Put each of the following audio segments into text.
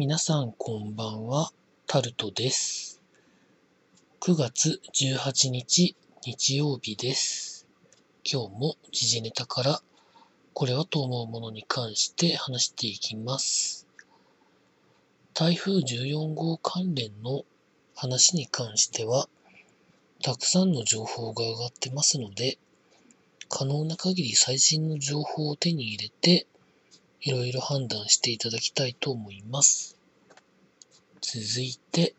皆さんこんばんは、タルトです。9月18日日曜日です。今日も時事ネタからこれはと思うものに関して話していきます。台風14号関連の話に関しては、たくさんの情報が上がってますので、可能な限り最新の情報を手に入れて、いろいろ判断していただきたいと思います。続いて、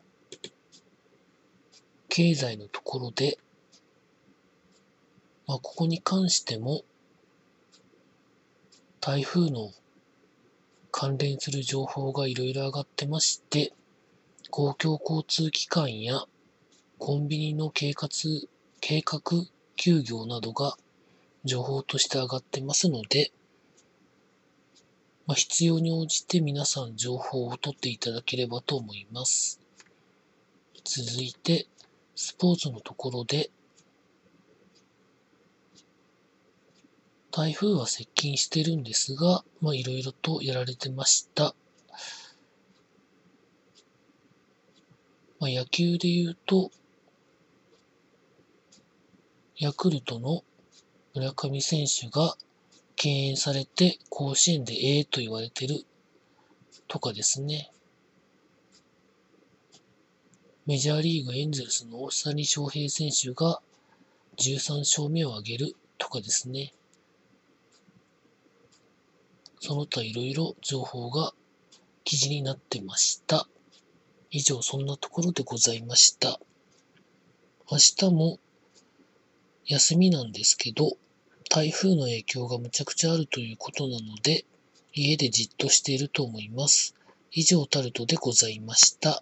経済のところで、まあ、ここに関しても、台風の関連する情報がいろいろ上がってまして、公共交通機関やコンビニの計画計画休業などが情報として上がってますので、まあ、必要に応じて皆さん情報を取っていただければと思います。続いて、スポーツのところで、台風は接近してるんですが、まあ、いろいろとやられてました。まあ、野球で言うと、ヤクルトの村上選手が敬遠されて甲子園でええと言われてるとかですね。メジャーリーグエンゼルスの大谷翔平選手が13勝目を挙げるとかですね。その他いろいろ情報が記事になってました。以上そんなところでございました。明日も休みなんですけど、台風の影響がむちゃくちゃあるということなので、家でじっとしていると思います。以上タルトでございました。